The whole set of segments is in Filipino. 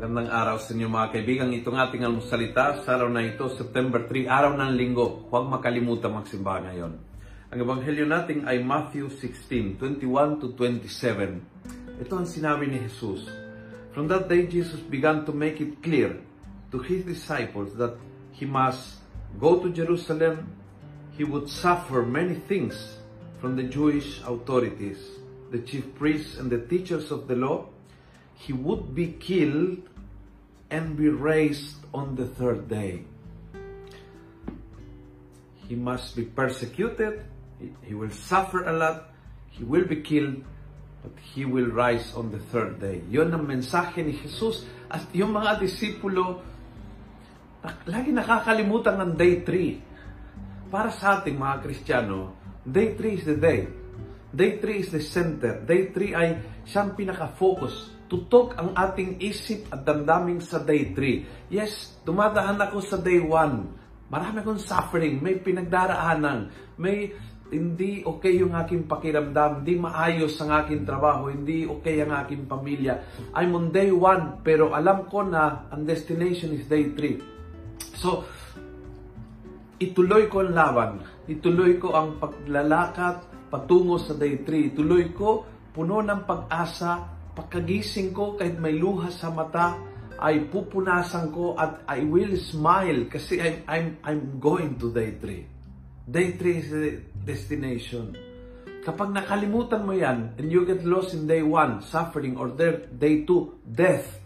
araw sa inyo mga kaibigan. Itong ating almusalita sa araw na ito, September 3, araw ng linggo. Huwag makalimutan magsimba ngayon. Ang ebanghelyo natin ay Matthew 16, 21 to 27. Ito ang sinabi ni Jesus. From that day, Jesus began to make it clear to His disciples that He must go to Jerusalem, He would suffer many things from the Jewish authorities, the chief priests and the teachers of the law, he would be killed and be raised on the third day. He must be persecuted, he, will suffer a lot, he will be killed, but he will rise on the third day. Yon ang mensahe ni Jesus at yung mga disipulo lagi nakakalimutan ng day 3. Para sa ating mga Kristiyano, day 3 is the day. Day 3 is the center. Day 3 ay siyang pinaka-focus tutok ang ating isip at damdamin sa day 3. Yes, dumadaan ako sa day 1. Marami akong suffering, may pinagdaraanan, may hindi okay yung aking pakiramdam, hindi maayos ang aking trabaho, hindi okay ang aking pamilya. I'm on day 1, pero alam ko na ang destination is day 3. So, ituloy ko ang laban. Ituloy ko ang paglalakad patungo sa day 3. Ituloy ko puno ng pag-asa pagkagising ko kahit may luha sa mata, ay pupunasan ko at I will smile kasi I'm, I'm, I'm going to day 3. Day 3 is the destination. Kapag nakalimutan mo yan and you get lost in day 1, suffering, or day 2, death,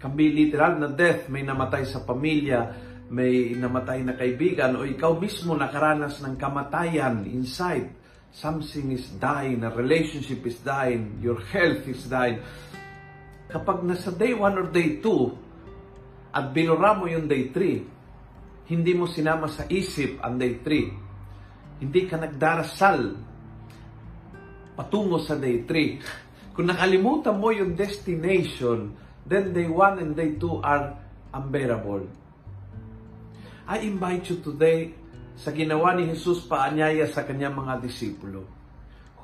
can be literal na death, may namatay sa pamilya, may namatay na kaibigan, o ikaw mismo nakaranas ng kamatayan inside something is dying, a relationship is dying, your health is dying. Kapag nasa day 1 or day 2 at binura mo yung day 3, hindi mo sinama sa isip ang day 3. Hindi ka nagdarasal patungo sa day 3. Kung nakalimutan mo yung destination, then day 1 and day 2 are unbearable. I invite you today sa ginawa ni Jesus paanyaya sa kanyang mga disipulo.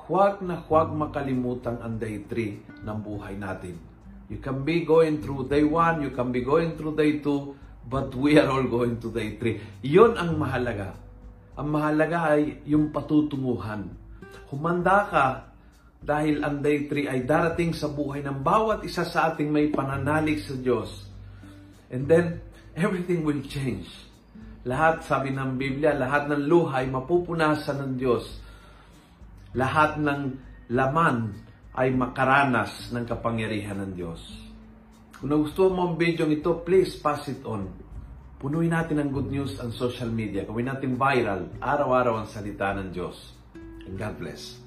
Huwag na huwag makalimutan ang day 3 ng buhay natin. You can be going through day 1, you can be going through day 2, but we are all going to day 3. Iyon ang mahalaga. Ang mahalaga ay yung patutunguhan. Humanda ka dahil ang day 3 ay darating sa buhay ng bawat isa sa ating may pananalig sa Diyos. And then, everything will change. Lahat, sabi ng Biblia, lahat ng luhay mapupunasan ng Diyos. Lahat ng laman ay makaranas ng kapangyarihan ng Diyos. Kung nagustuhan mo ang video ito, please pass it on. Punuin natin ang good news ang social media. Gawin natin viral, araw-araw ang salita ng Diyos. And God bless.